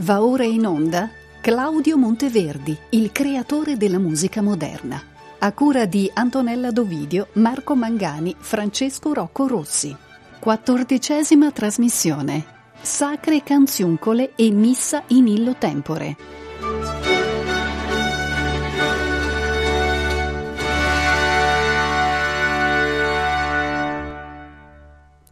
Va ora in onda Claudio Monteverdi, il creatore della musica moderna. A cura di Antonella Dovidio, Marco Mangani, Francesco Rocco Rossi. Quattordicesima trasmissione. Sacre canziuncole e missa in illo tempore.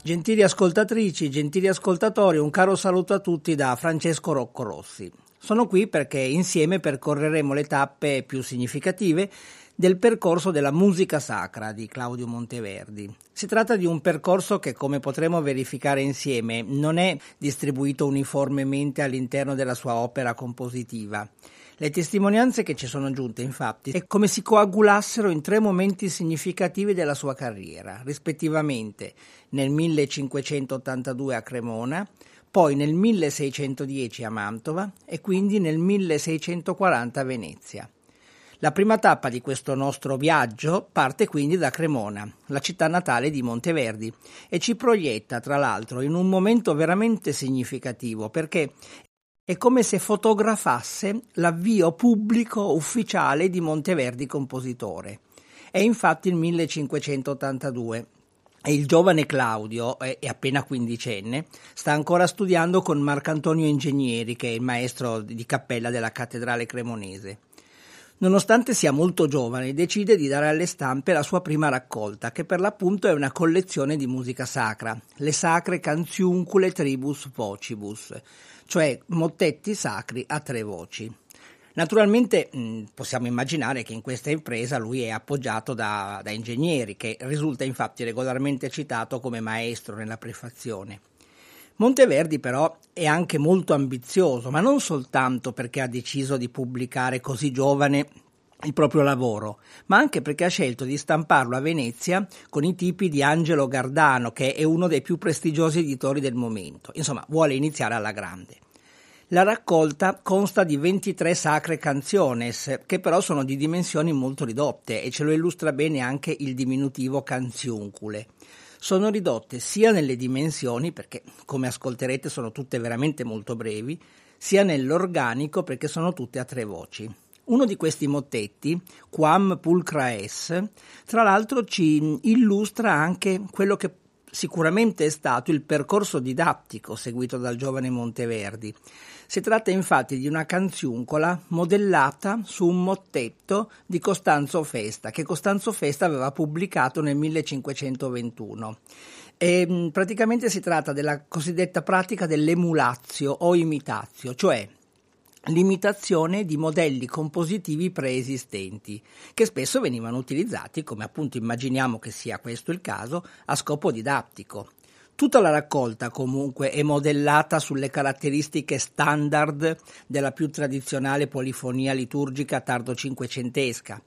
Gentili ascoltatrici, gentili ascoltatori, un caro saluto a tutti da Francesco Rocco Rossi. Sono qui perché insieme percorreremo le tappe più significative del percorso della musica sacra di Claudio Monteverdi. Si tratta di un percorso che, come potremo verificare insieme, non è distribuito uniformemente all'interno della sua opera compositiva. Le testimonianze che ci sono giunte, infatti, è come si coagulassero in tre momenti significativi della sua carriera, rispettivamente nel 1582 a Cremona, poi nel 1610 a Mantova e quindi nel 1640 a Venezia. La prima tappa di questo nostro viaggio parte quindi da Cremona, la città natale di Monteverdi, e ci proietta, tra l'altro, in un momento veramente significativo, perché è come se fotografasse l'avvio pubblico ufficiale di Monteverdi compositore. È infatti il 1582 e il giovane Claudio, è appena quindicenne, sta ancora studiando con Marcantonio Ingegneri, che è il maestro di cappella della cattedrale cremonese. Nonostante sia molto giovane, decide di dare alle stampe la sua prima raccolta, che per l'appunto è una collezione di musica sacra, le sacre canziuncule tribus vocibus, cioè mottetti sacri a tre voci. Naturalmente possiamo immaginare che in questa impresa lui è appoggiato da, da ingegneri, che risulta infatti regolarmente citato come maestro nella prefazione. Monteverdi però è anche molto ambizioso, ma non soltanto perché ha deciso di pubblicare così giovane il proprio lavoro, ma anche perché ha scelto di stamparlo a Venezia con i tipi di Angelo Gardano, che è uno dei più prestigiosi editori del momento. Insomma, vuole iniziare alla grande. La raccolta consta di 23 sacre canciones, che però sono di dimensioni molto ridotte e ce lo illustra bene anche il diminutivo canziuncule. Sono ridotte sia nelle dimensioni, perché come ascolterete sono tutte veramente molto brevi, sia nell'organico perché sono tutte a tre voci. Uno di questi mottetti, Quam Pulcra Es, tra l'altro ci illustra anche quello che sicuramente è stato il percorso didattico seguito dal giovane Monteverdi. Si tratta infatti di una canzuncola modellata su un mottetto di Costanzo Festa, che Costanzo Festa aveva pubblicato nel 1521. E, praticamente si tratta della cosiddetta pratica dell'emulazio o imitazio, cioè l'imitazione di modelli compositivi preesistenti, che spesso venivano utilizzati, come appunto immaginiamo che sia questo il caso, a scopo didattico. Tutta la raccolta comunque è modellata sulle caratteristiche standard della più tradizionale polifonia liturgica tardo cinquecentesca.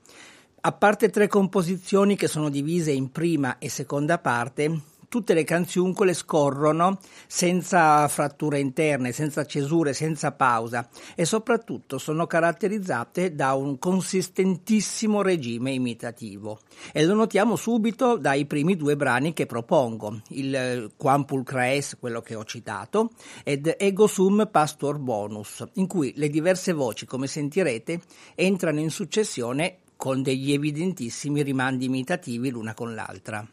A parte tre composizioni che sono divise in prima e seconda parte, tutte le canziuncole scorrono senza fratture interne, senza cesure, senza pausa e soprattutto sono caratterizzate da un consistentissimo regime imitativo. E lo notiamo subito dai primi due brani che propongo, il Quam Pulcraes, quello che ho citato, ed Ego Sum Pastor Bonus, in cui le diverse voci, come sentirete, entrano in successione con degli evidentissimi rimandi imitativi l'una con l'altra.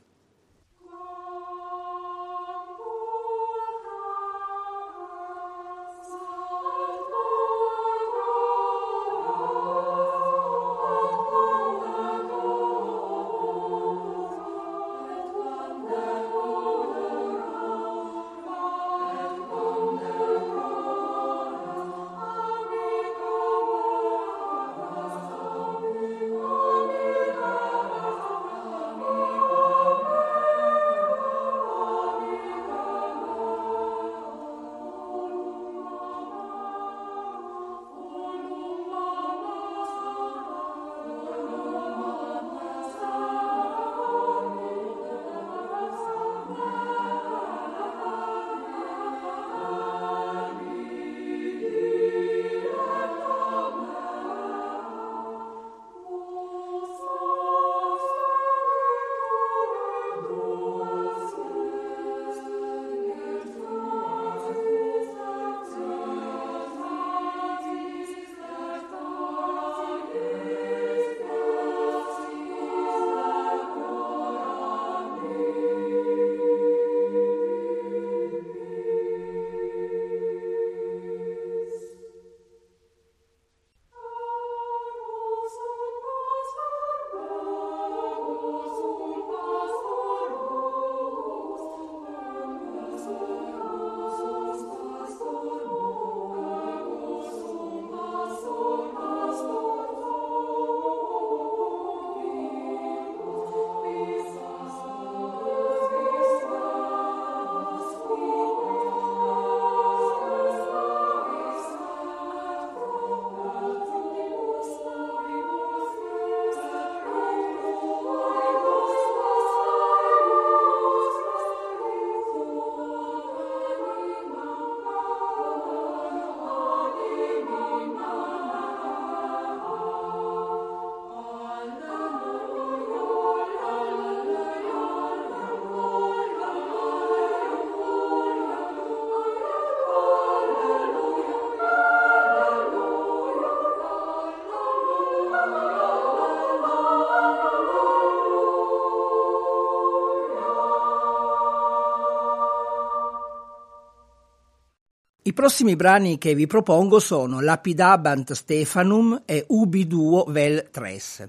Prossimi brani che vi propongo sono Lapidabant Stefanum e Ubi Duo Vel Tres.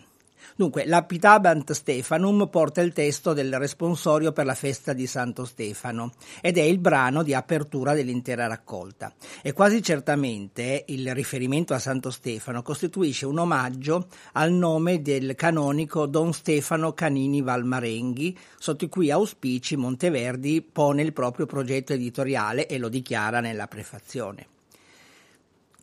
Dunque, Lapidabant Stefanum porta il testo del responsorio per la festa di Santo Stefano ed è il brano di apertura dell'intera raccolta. E quasi certamente il riferimento a Santo Stefano costituisce un omaggio al nome del canonico Don Stefano Canini Valmarenghi, sotto i cui auspici Monteverdi pone il proprio progetto editoriale e lo dichiara nella prefazione.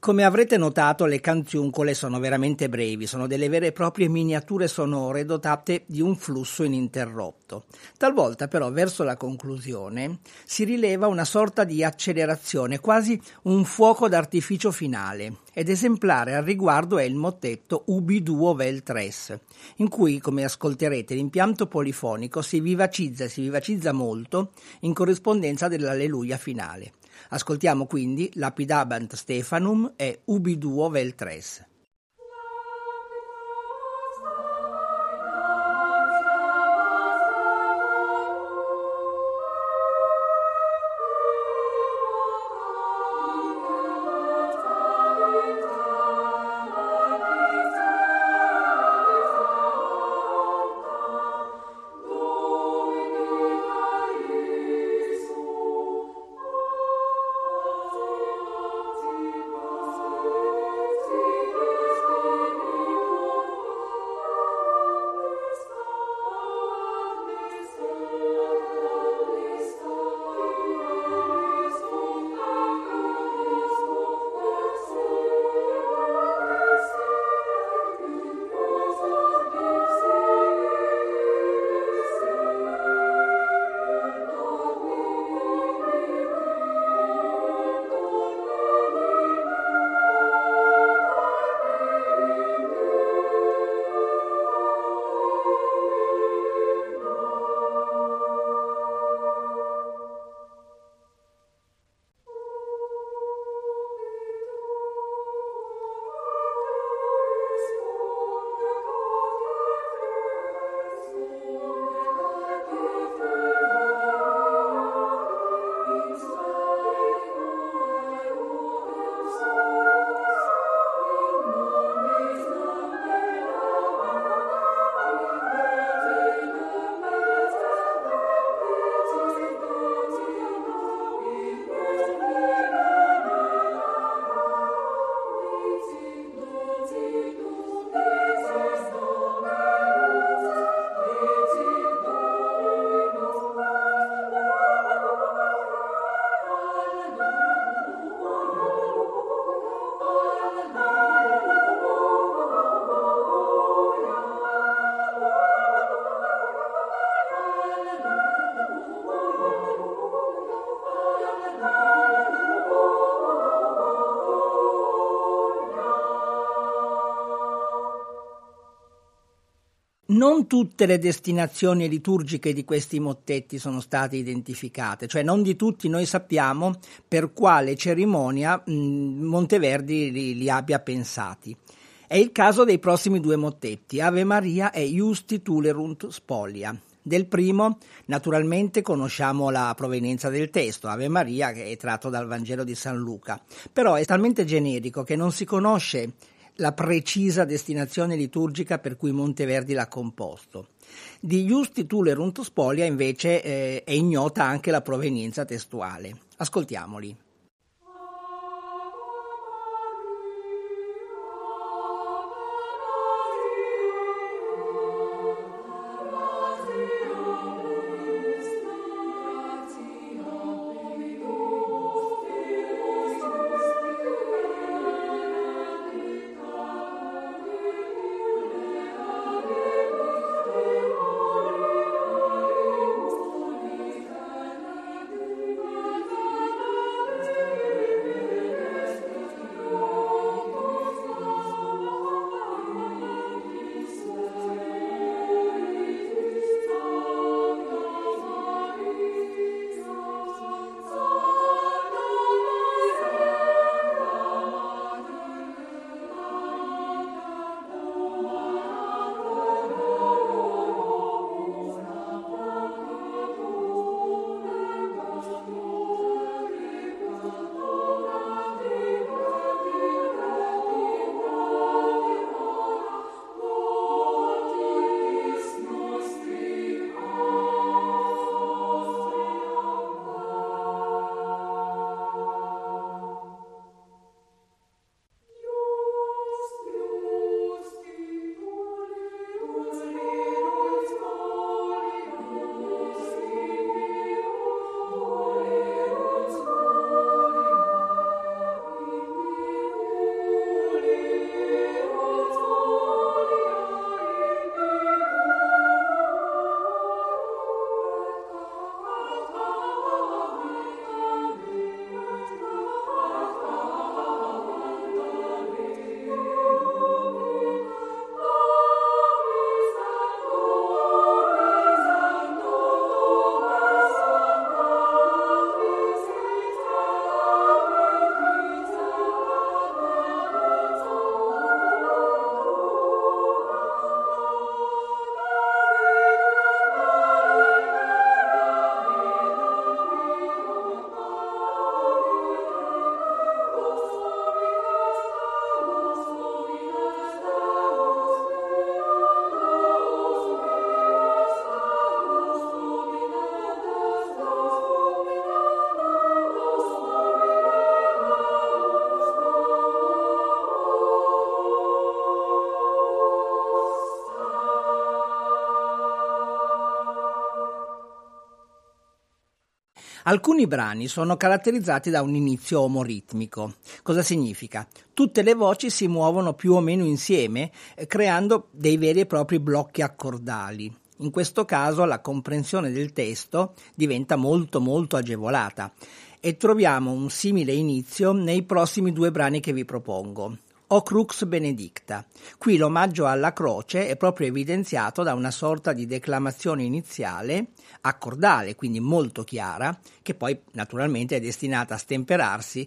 Come avrete notato, le canziuncole sono veramente brevi, sono delle vere e proprie miniature sonore dotate di un flusso ininterrotto. Talvolta, però, verso la conclusione si rileva una sorta di accelerazione, quasi un fuoco d'artificio finale, ed esemplare al riguardo è il mottetto Ubi duo vel tres, in cui, come ascolterete, l'impianto polifonico si vivacizza e si vivacizza molto in corrispondenza dell'alleluia finale. Ascoltiamo quindi Lapidabant Stefanum e Ubi duo Non tutte le destinazioni liturgiche di questi mottetti sono state identificate, cioè non di tutti noi sappiamo per quale cerimonia Monteverdi li, li abbia pensati. È il caso dei prossimi due mottetti, Ave Maria e Justi Tulerunt Spolia. Del primo, naturalmente, conosciamo la provenienza del testo, Ave Maria, che è tratto dal Vangelo di San Luca, però è talmente generico che non si conosce la precisa destinazione liturgica per cui Monteverdi l'ha composto. Di Justi Tulerunt Spolia invece eh, è ignota anche la provenienza testuale. Ascoltiamoli. Alcuni brani sono caratterizzati da un inizio omoritmico. Cosa significa? Tutte le voci si muovono più o meno insieme, eh, creando dei veri e propri blocchi accordali. In questo caso la comprensione del testo diventa molto molto agevolata e troviamo un simile inizio nei prossimi due brani che vi propongo. O Crux Benedicta. Qui l'omaggio alla croce è proprio evidenziato da una sorta di declamazione iniziale, accordale, quindi molto chiara, che poi naturalmente è destinata a stemperarsi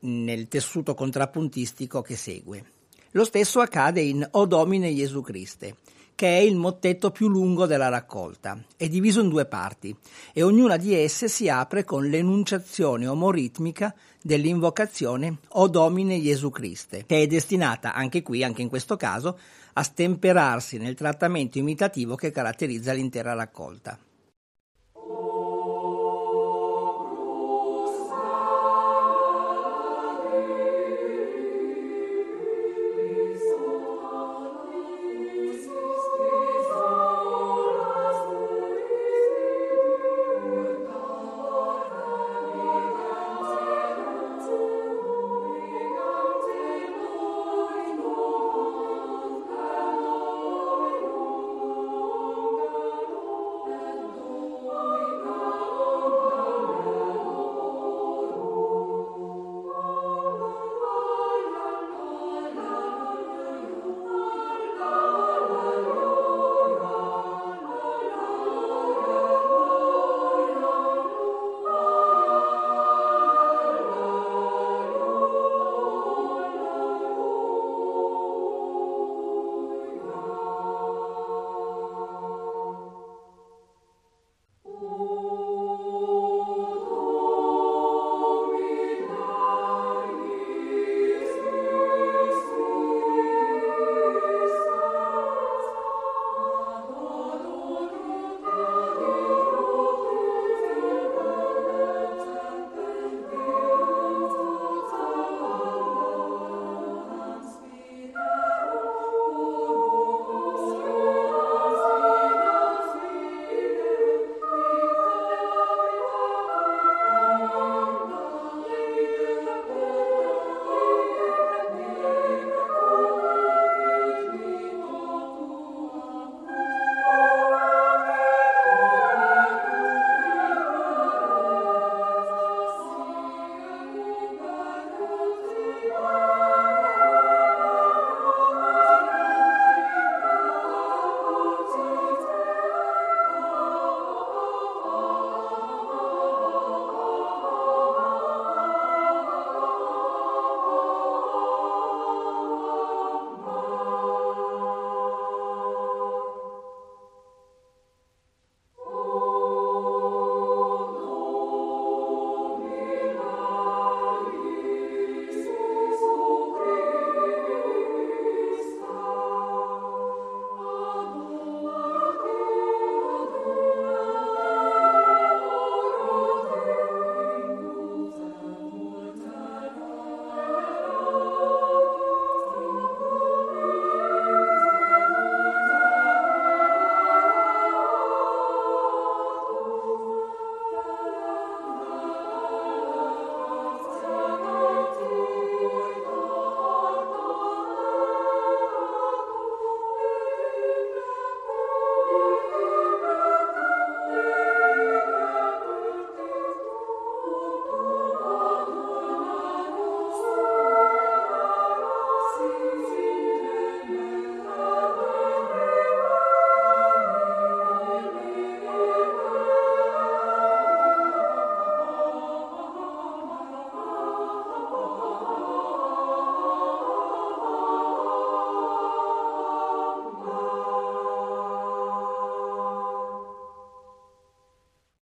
nel tessuto contrappuntistico che segue. Lo stesso accade in O Domine Gesù Christe che è il mottetto più lungo della raccolta. È diviso in due parti e ognuna di esse si apre con l'enunciazione omoritmica dell'invocazione O Domine Gesù Christe, che è destinata anche qui, anche in questo caso, a stemperarsi nel trattamento imitativo che caratterizza l'intera raccolta.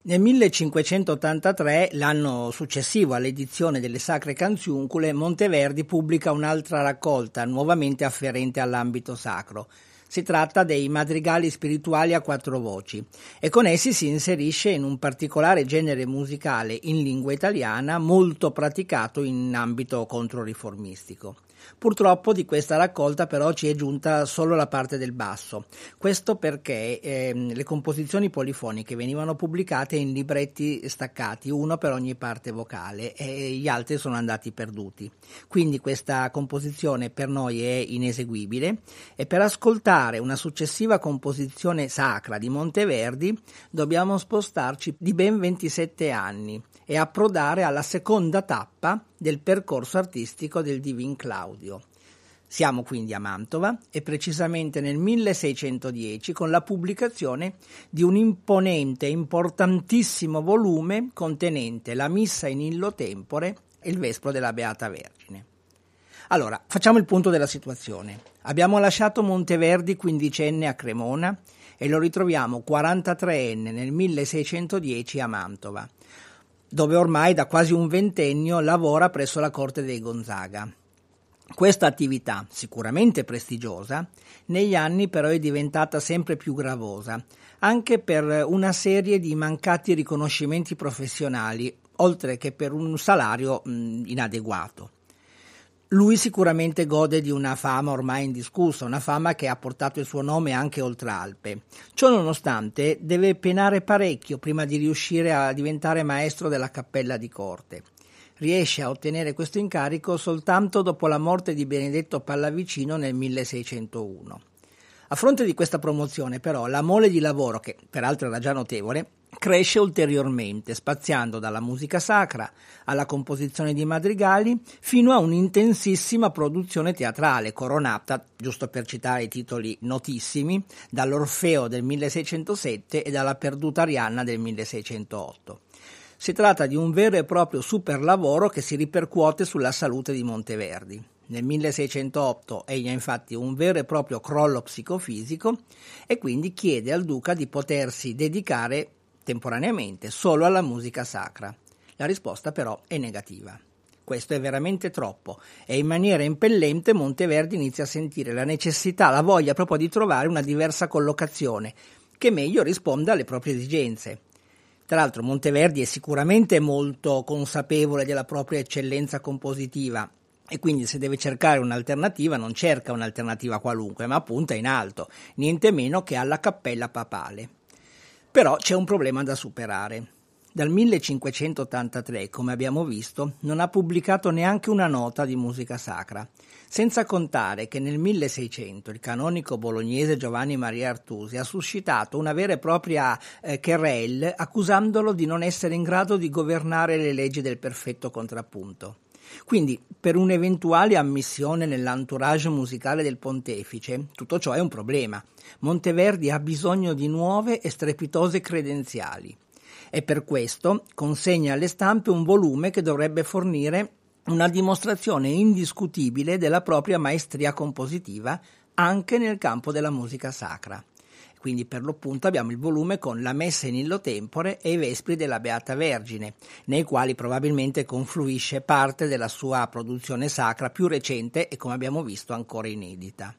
Nel 1583, l'anno successivo all'edizione delle Sacre Canziuncule, Monteverdi pubblica un'altra raccolta, nuovamente afferente all'ambito sacro. Si tratta dei madrigali spirituali a quattro voci e con essi si inserisce in un particolare genere musicale in lingua italiana molto praticato in ambito controriformistico. Purtroppo di questa raccolta però ci è giunta solo la parte del basso. Questo perché eh, le composizioni polifoniche venivano pubblicate in libretti staccati, uno per ogni parte vocale, e gli altri sono andati perduti. Quindi questa composizione per noi è ineseguibile e per ascoltare una successiva composizione sacra di Monteverdi dobbiamo spostarci di ben 27 anni e approdare alla seconda tappa del percorso artistico del Divin Claudio. Siamo quindi a Mantova e precisamente nel 1610 con la pubblicazione di un imponente e importantissimo volume contenente la Missa in illo tempore e il Vespro della Beata Vergine. Allora, facciamo il punto della situazione. Abbiamo lasciato Monteverdi quindicenne a Cremona e lo ritroviamo 43enne nel 1610 a Mantova dove ormai da quasi un ventennio lavora presso la corte dei Gonzaga. Questa attività, sicuramente prestigiosa, negli anni però è diventata sempre più gravosa, anche per una serie di mancati riconoscimenti professionali, oltre che per un salario mh, inadeguato. Lui sicuramente gode di una fama ormai indiscussa, una fama che ha portato il suo nome anche oltre Alpe. Ciò nonostante deve penare parecchio prima di riuscire a diventare maestro della cappella di corte. Riesce a ottenere questo incarico soltanto dopo la morte di Benedetto Pallavicino nel 1601. A fronte di questa promozione, però, la mole di lavoro, che peraltro era già notevole, cresce ulteriormente, spaziando dalla musica sacra alla composizione di madrigali fino a un'intensissima produzione teatrale coronata, giusto per citare i titoli notissimi, dall'Orfeo del 1607 e dalla Perduta Arianna del 1608. Si tratta di un vero e proprio superlavoro che si ripercuote sulla salute di Monteverdi. Nel 1608 egli ha infatti un vero e proprio crollo psicofisico e quindi chiede al duca di potersi dedicare temporaneamente solo alla musica sacra. La risposta però è negativa. Questo è veramente troppo e in maniera impellente Monteverdi inizia a sentire la necessità, la voglia proprio di trovare una diversa collocazione che meglio risponda alle proprie esigenze. Tra l'altro Monteverdi è sicuramente molto consapevole della propria eccellenza compositiva e quindi se deve cercare un'alternativa non cerca un'alternativa qualunque, ma punta in alto, niente meno che alla cappella papale. Però c'è un problema da superare. Dal 1583, come abbiamo visto, non ha pubblicato neanche una nota di musica sacra, senza contare che nel 1600 il canonico bolognese Giovanni Maria Artusi ha suscitato una vera e propria eh, querelle accusandolo di non essere in grado di governare le leggi del perfetto contrappunto. Quindi, per un'eventuale ammissione nell'entourage musicale del pontefice, tutto ciò è un problema. Monteverdi ha bisogno di nuove e strepitose credenziali e per questo consegna alle stampe un volume che dovrebbe fornire una dimostrazione indiscutibile della propria maestria compositiva anche nel campo della musica sacra quindi per l'appunto abbiamo il volume con la Messa in illo tempore e i Vespri della Beata Vergine, nei quali probabilmente confluisce parte della sua produzione sacra più recente e come abbiamo visto ancora inedita.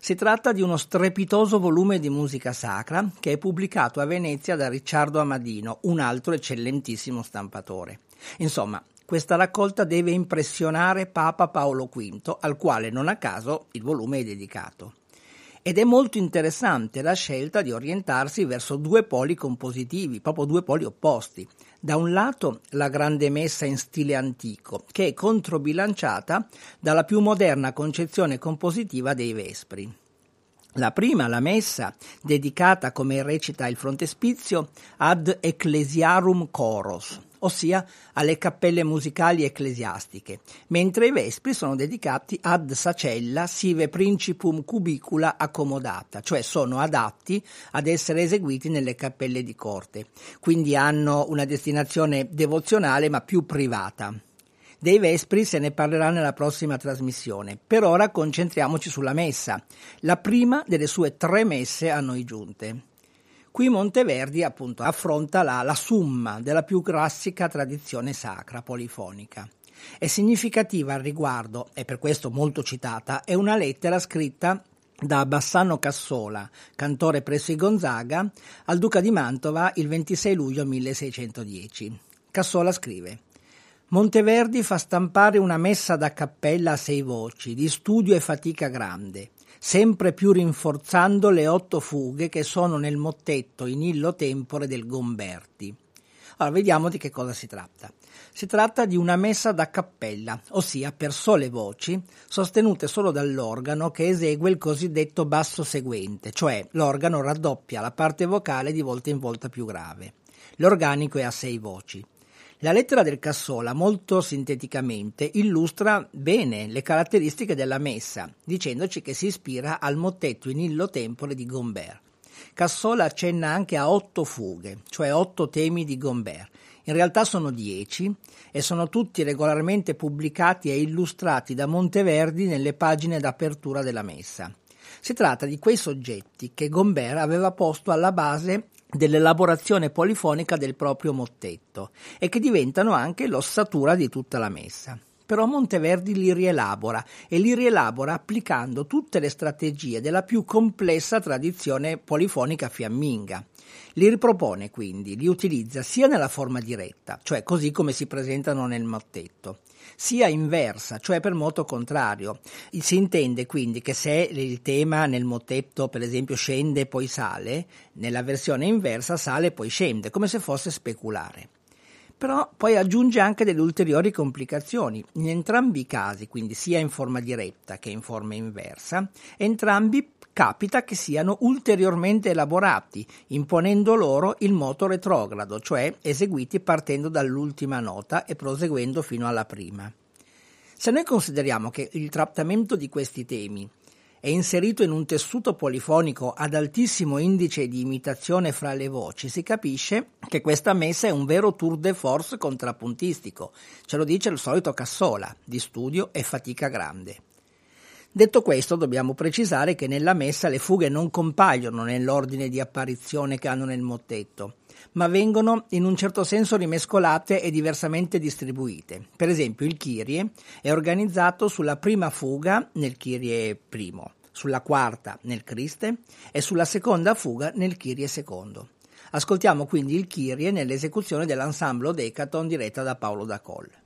Si tratta di uno strepitoso volume di musica sacra che è pubblicato a Venezia da Riccardo Amadino, un altro eccellentissimo stampatore. Insomma, questa raccolta deve impressionare Papa Paolo V, al quale non a caso il volume è dedicato ed è molto interessante la scelta di orientarsi verso due poli compositivi, proprio due poli opposti. Da un lato la grande messa in stile antico, che è controbilanciata dalla più moderna concezione compositiva dei Vespri. La prima, la messa, dedicata, come recita il frontespizio, ad Ecclesiarum Choros, ossia alle cappelle musicali ecclesiastiche, mentre i vespri sono dedicati ad sacella sive principum cubicula accomodata, cioè sono adatti ad essere eseguiti nelle cappelle di corte, quindi hanno una destinazione devozionale ma più privata. Dei Vespri se ne parlerà nella prossima trasmissione. Per ora concentriamoci sulla messa, la prima delle sue tre messe a noi giunte. Qui Monteverdi appunto affronta la, la summa della più classica tradizione sacra polifonica. È significativa al riguardo, e per questo molto citata, è una lettera scritta da Bassano Cassola, cantore presso i Gonzaga, al duca di Mantova il 26 luglio 1610. Cassola scrive Monteverdi fa stampare una messa da cappella a sei voci, di studio e fatica grande, sempre più rinforzando le otto fughe che sono nel mottetto in illo tempore del Gomberti. Allora, vediamo di che cosa si tratta. Si tratta di una messa da cappella, ossia per sole voci, sostenute solo dall'organo che esegue il cosiddetto basso seguente, cioè l'organo raddoppia la parte vocale di volta in volta più grave. L'organico è a sei voci. La lettera del Cassola, molto sinteticamente, illustra bene le caratteristiche della messa, dicendoci che si ispira al mottetto in illo tempore di Gombert. Cassola accenna anche a otto fughe, cioè otto temi di Gombert. In realtà sono dieci e sono tutti regolarmente pubblicati e illustrati da Monteverdi nelle pagine d'apertura della messa. Si tratta di quei soggetti che Gombert aveva posto alla base dell'elaborazione polifonica del proprio mottetto e che diventano anche l'ossatura di tutta la messa. Però Monteverdi li rielabora e li rielabora applicando tutte le strategie della più complessa tradizione polifonica fiamminga. Li ripropone quindi, li utilizza sia nella forma diretta, cioè così come si presentano nel mottetto, sia inversa, cioè per moto contrario. Si intende quindi che se il tema nel mottetto, per esempio, scende e poi sale, nella versione inversa sale e poi scende, come se fosse speculare però poi aggiunge anche delle ulteriori complicazioni. In entrambi i casi, quindi sia in forma diretta che in forma inversa, entrambi capita che siano ulteriormente elaborati, imponendo loro il moto retrogrado, cioè eseguiti partendo dall'ultima nota e proseguendo fino alla prima. Se noi consideriamo che il trattamento di questi temi è inserito in un tessuto polifonico ad altissimo indice di imitazione fra le voci, si capisce che questa messa è un vero tour de force contrappuntistico. Ce lo dice il solito Cassola, di studio e fatica grande. Detto questo, dobbiamo precisare che nella messa le fughe non compaiono nell'ordine di apparizione che hanno nel mottetto, ma vengono in un certo senso rimescolate e diversamente distribuite. Per esempio, il Kyrie è organizzato sulla prima fuga nel Kyrie primo, sulla quarta nel Criste e sulla seconda fuga nel Kyrie secondo. Ascoltiamo quindi il Kyrie nell'esecuzione dell'ensemble Decaton diretta da Paolo da Colle.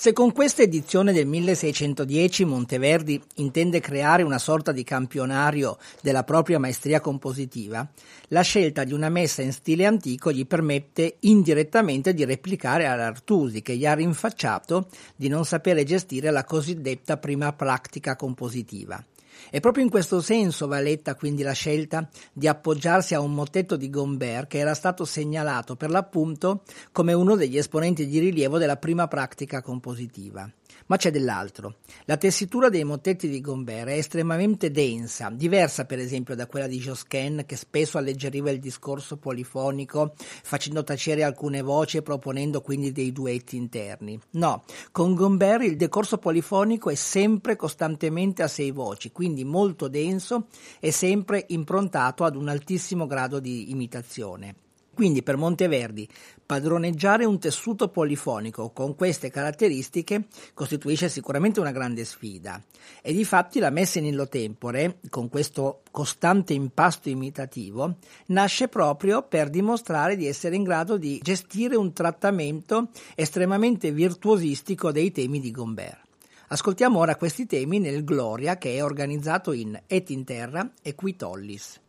Se con questa edizione del 1610 Monteverdi intende creare una sorta di campionario della propria maestria compositiva, la scelta di una messa in stile antico gli permette indirettamente di replicare all'Artusi, che gli ha rinfacciato di non sapere gestire la cosiddetta prima pratica compositiva. E proprio in questo senso va letta quindi la scelta di appoggiarsi a un mottetto di Gombert che era stato segnalato per l'appunto come uno degli esponenti di rilievo della prima pratica compositiva. Ma c'è dell'altro. La tessitura dei mottetti di Gombert è estremamente densa, diversa per esempio da quella di Josquin che spesso alleggeriva il discorso polifonico facendo tacere alcune voci e proponendo quindi dei duetti interni. No, con Gombert il decorso polifonico è sempre costantemente a sei voci, quindi molto denso e sempre improntato ad un altissimo grado di imitazione. Quindi per Monteverdi padroneggiare un tessuto polifonico con queste caratteristiche costituisce sicuramente una grande sfida e difatti la messa in illo tempore, con questo costante impasto imitativo, nasce proprio per dimostrare di essere in grado di gestire un trattamento estremamente virtuosistico dei temi di Gombert. Ascoltiamo ora questi temi nel Gloria che è organizzato in Et in terra e Qui tollis.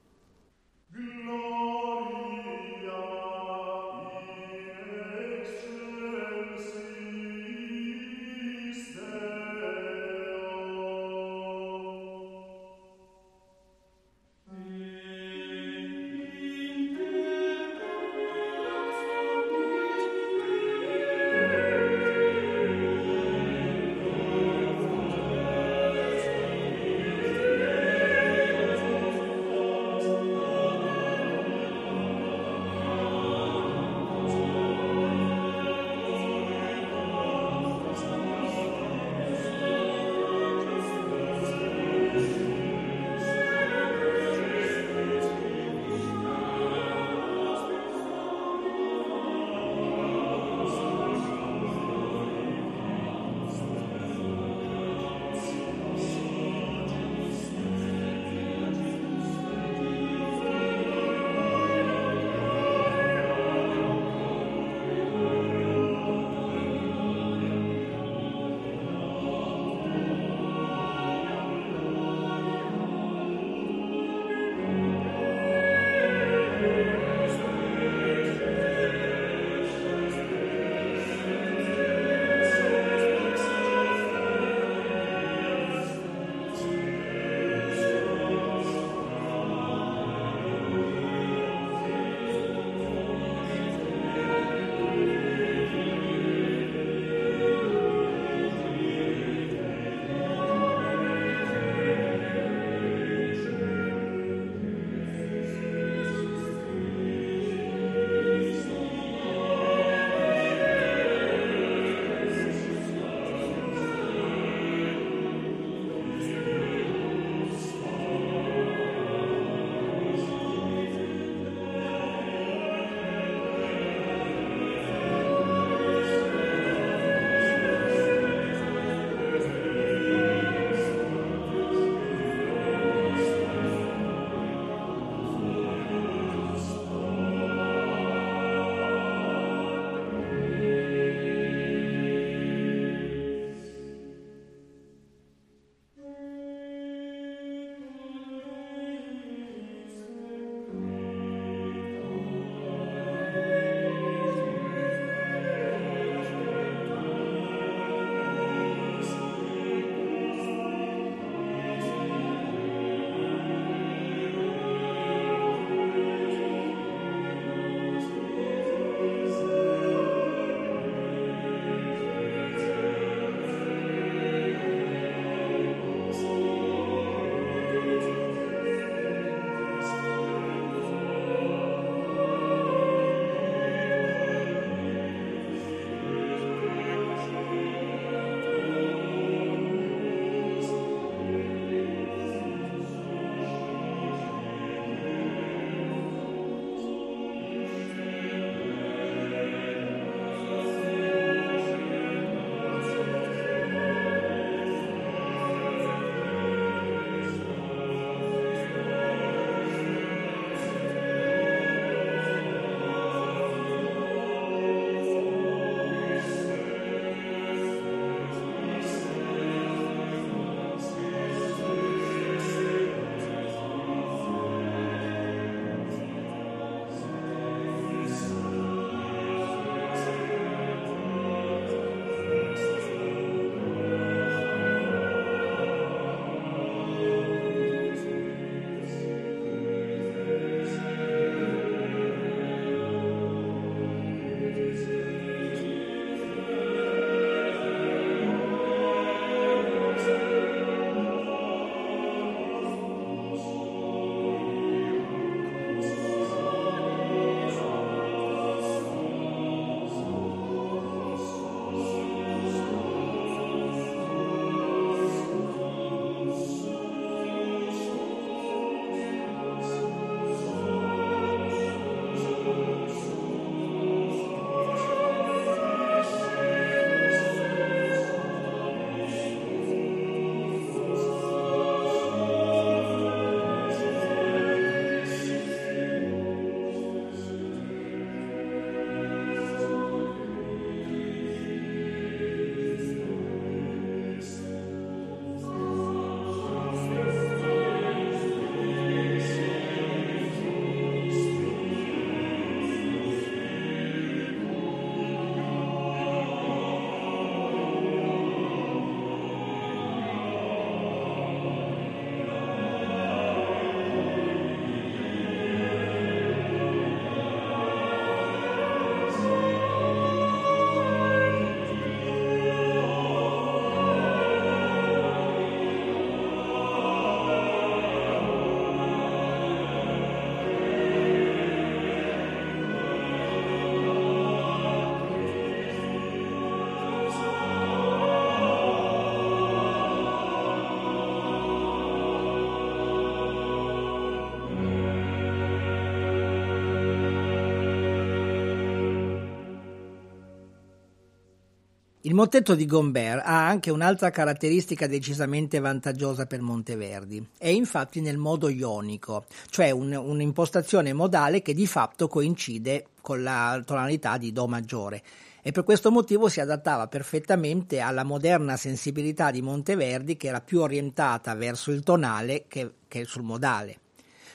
Il mottetto di Gombert ha anche un'altra caratteristica decisamente vantaggiosa per Monteverdi, è infatti nel modo ionico, cioè un, un'impostazione modale che di fatto coincide con la tonalità di Do maggiore e per questo motivo si adattava perfettamente alla moderna sensibilità di Monteverdi che era più orientata verso il tonale che, che sul modale.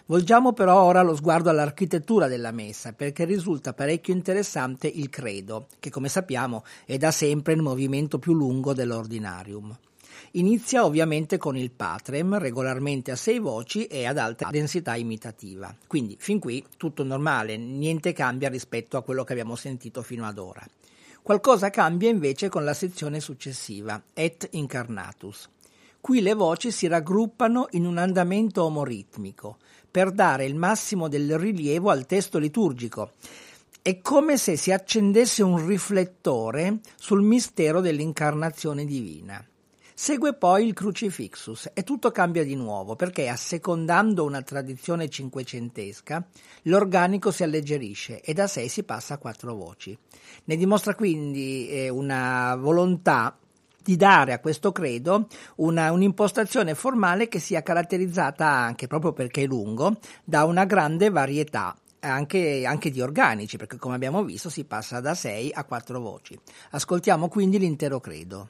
Volgiamo però ora lo sguardo all'architettura della messa, perché risulta parecchio interessante il credo, che come sappiamo è da sempre il movimento più lungo dell'ordinarium. Inizia ovviamente con il patrem, regolarmente a sei voci e ad alta densità imitativa. Quindi fin qui tutto normale, niente cambia rispetto a quello che abbiamo sentito fino ad ora. Qualcosa cambia invece con la sezione successiva, Et Incarnatus. Qui le voci si raggruppano in un andamento omoritmico, per dare il massimo del rilievo al testo liturgico. È come se si accendesse un riflettore sul mistero dell'incarnazione divina. Segue poi il Crucifixus e tutto cambia di nuovo perché, assecondando una tradizione cinquecentesca, l'organico si alleggerisce e da sei si passa a quattro voci. Ne dimostra quindi eh, una volontà di dare a questo credo una, un'impostazione formale che sia caratterizzata anche, proprio perché è lungo, da una grande varietà anche, anche, di organici, perché come abbiamo visto si passa da 6 a 4 voci. Ascoltiamo quindi l'intero credo.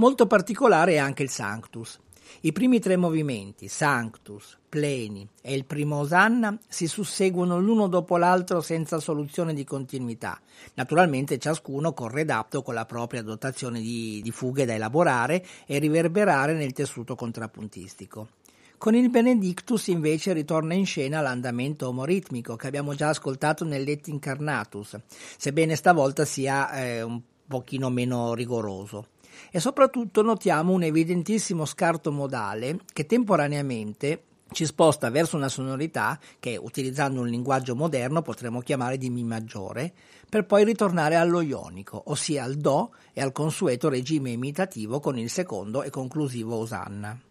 Molto particolare è anche il Sanctus. I primi tre movimenti, Sanctus, Pleni e il primo Osanna, si susseguono l'uno dopo l'altro senza soluzione di continuità. Naturalmente ciascuno corredatto con la propria dotazione di, di fughe da elaborare e riverberare nel tessuto contrappuntistico. Con il Benedictus invece ritorna in scena l'andamento omoritmico che abbiamo già ascoltato nell'Et Incarnatus, sebbene stavolta sia eh, un pochino meno rigoroso e soprattutto notiamo un evidentissimo scarto modale che temporaneamente ci sposta verso una sonorità che, utilizzando un linguaggio moderno, potremmo chiamare di Mi maggiore, per poi ritornare allo ionico, ossia al Do e al consueto regime imitativo con il secondo e conclusivo Osanna.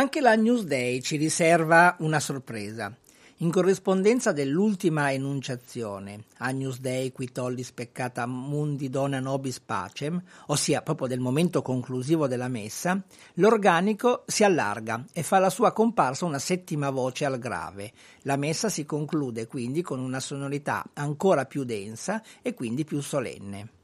Anche la Newsday ci riserva una sorpresa. In corrispondenza dell'ultima enunciazione, Agnus Dei qui tollis peccata mundi dona nobis pacem, ossia proprio del momento conclusivo della messa, l'organico si allarga e fa la sua comparsa una settima voce al grave. La messa si conclude quindi con una sonorità ancora più densa e quindi più solenne.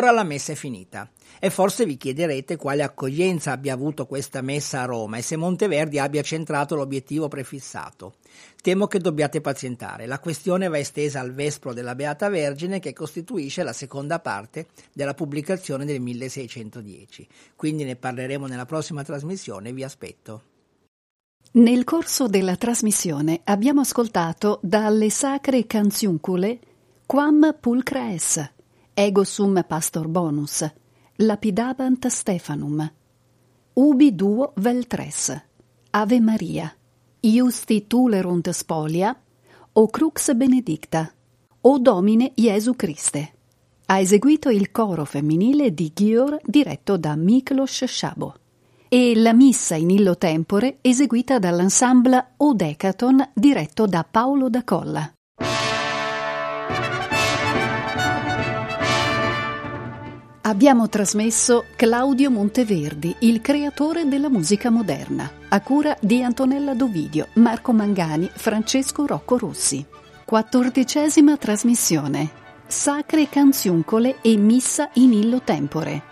Ora la messa è finita. E forse vi chiederete quale accoglienza abbia avuto questa messa a Roma e se Monteverdi abbia centrato l'obiettivo prefissato. Temo che dobbiate pazientare. La questione va estesa al Vespro della Beata Vergine che costituisce la seconda parte della pubblicazione del 1610. Quindi ne parleremo nella prossima trasmissione, vi aspetto. Nel corso della trasmissione abbiamo ascoltato dalle sacre canziuncule Quam pulcra es, ego sum pastor bonus, Lapidabant Stefanum, Ubi duo vel tres, Ave Maria, Iusti tulerunt spolia, O crux benedicta, O Domine Jesu Christe. Ha eseguito il coro femminile di Gior diretto da Miklos Shabo e la missa in illo tempore eseguita dall'ensemble O Decaton diretto da Paolo da Colla. Abbiamo trasmesso Claudio Monteverdi, il creatore della musica moderna, a cura di Antonella Dovidio, Marco Mangani, Francesco Rocco Rossi. Quattordicesima trasmissione. Sacre canziuncole e missa in illo tempore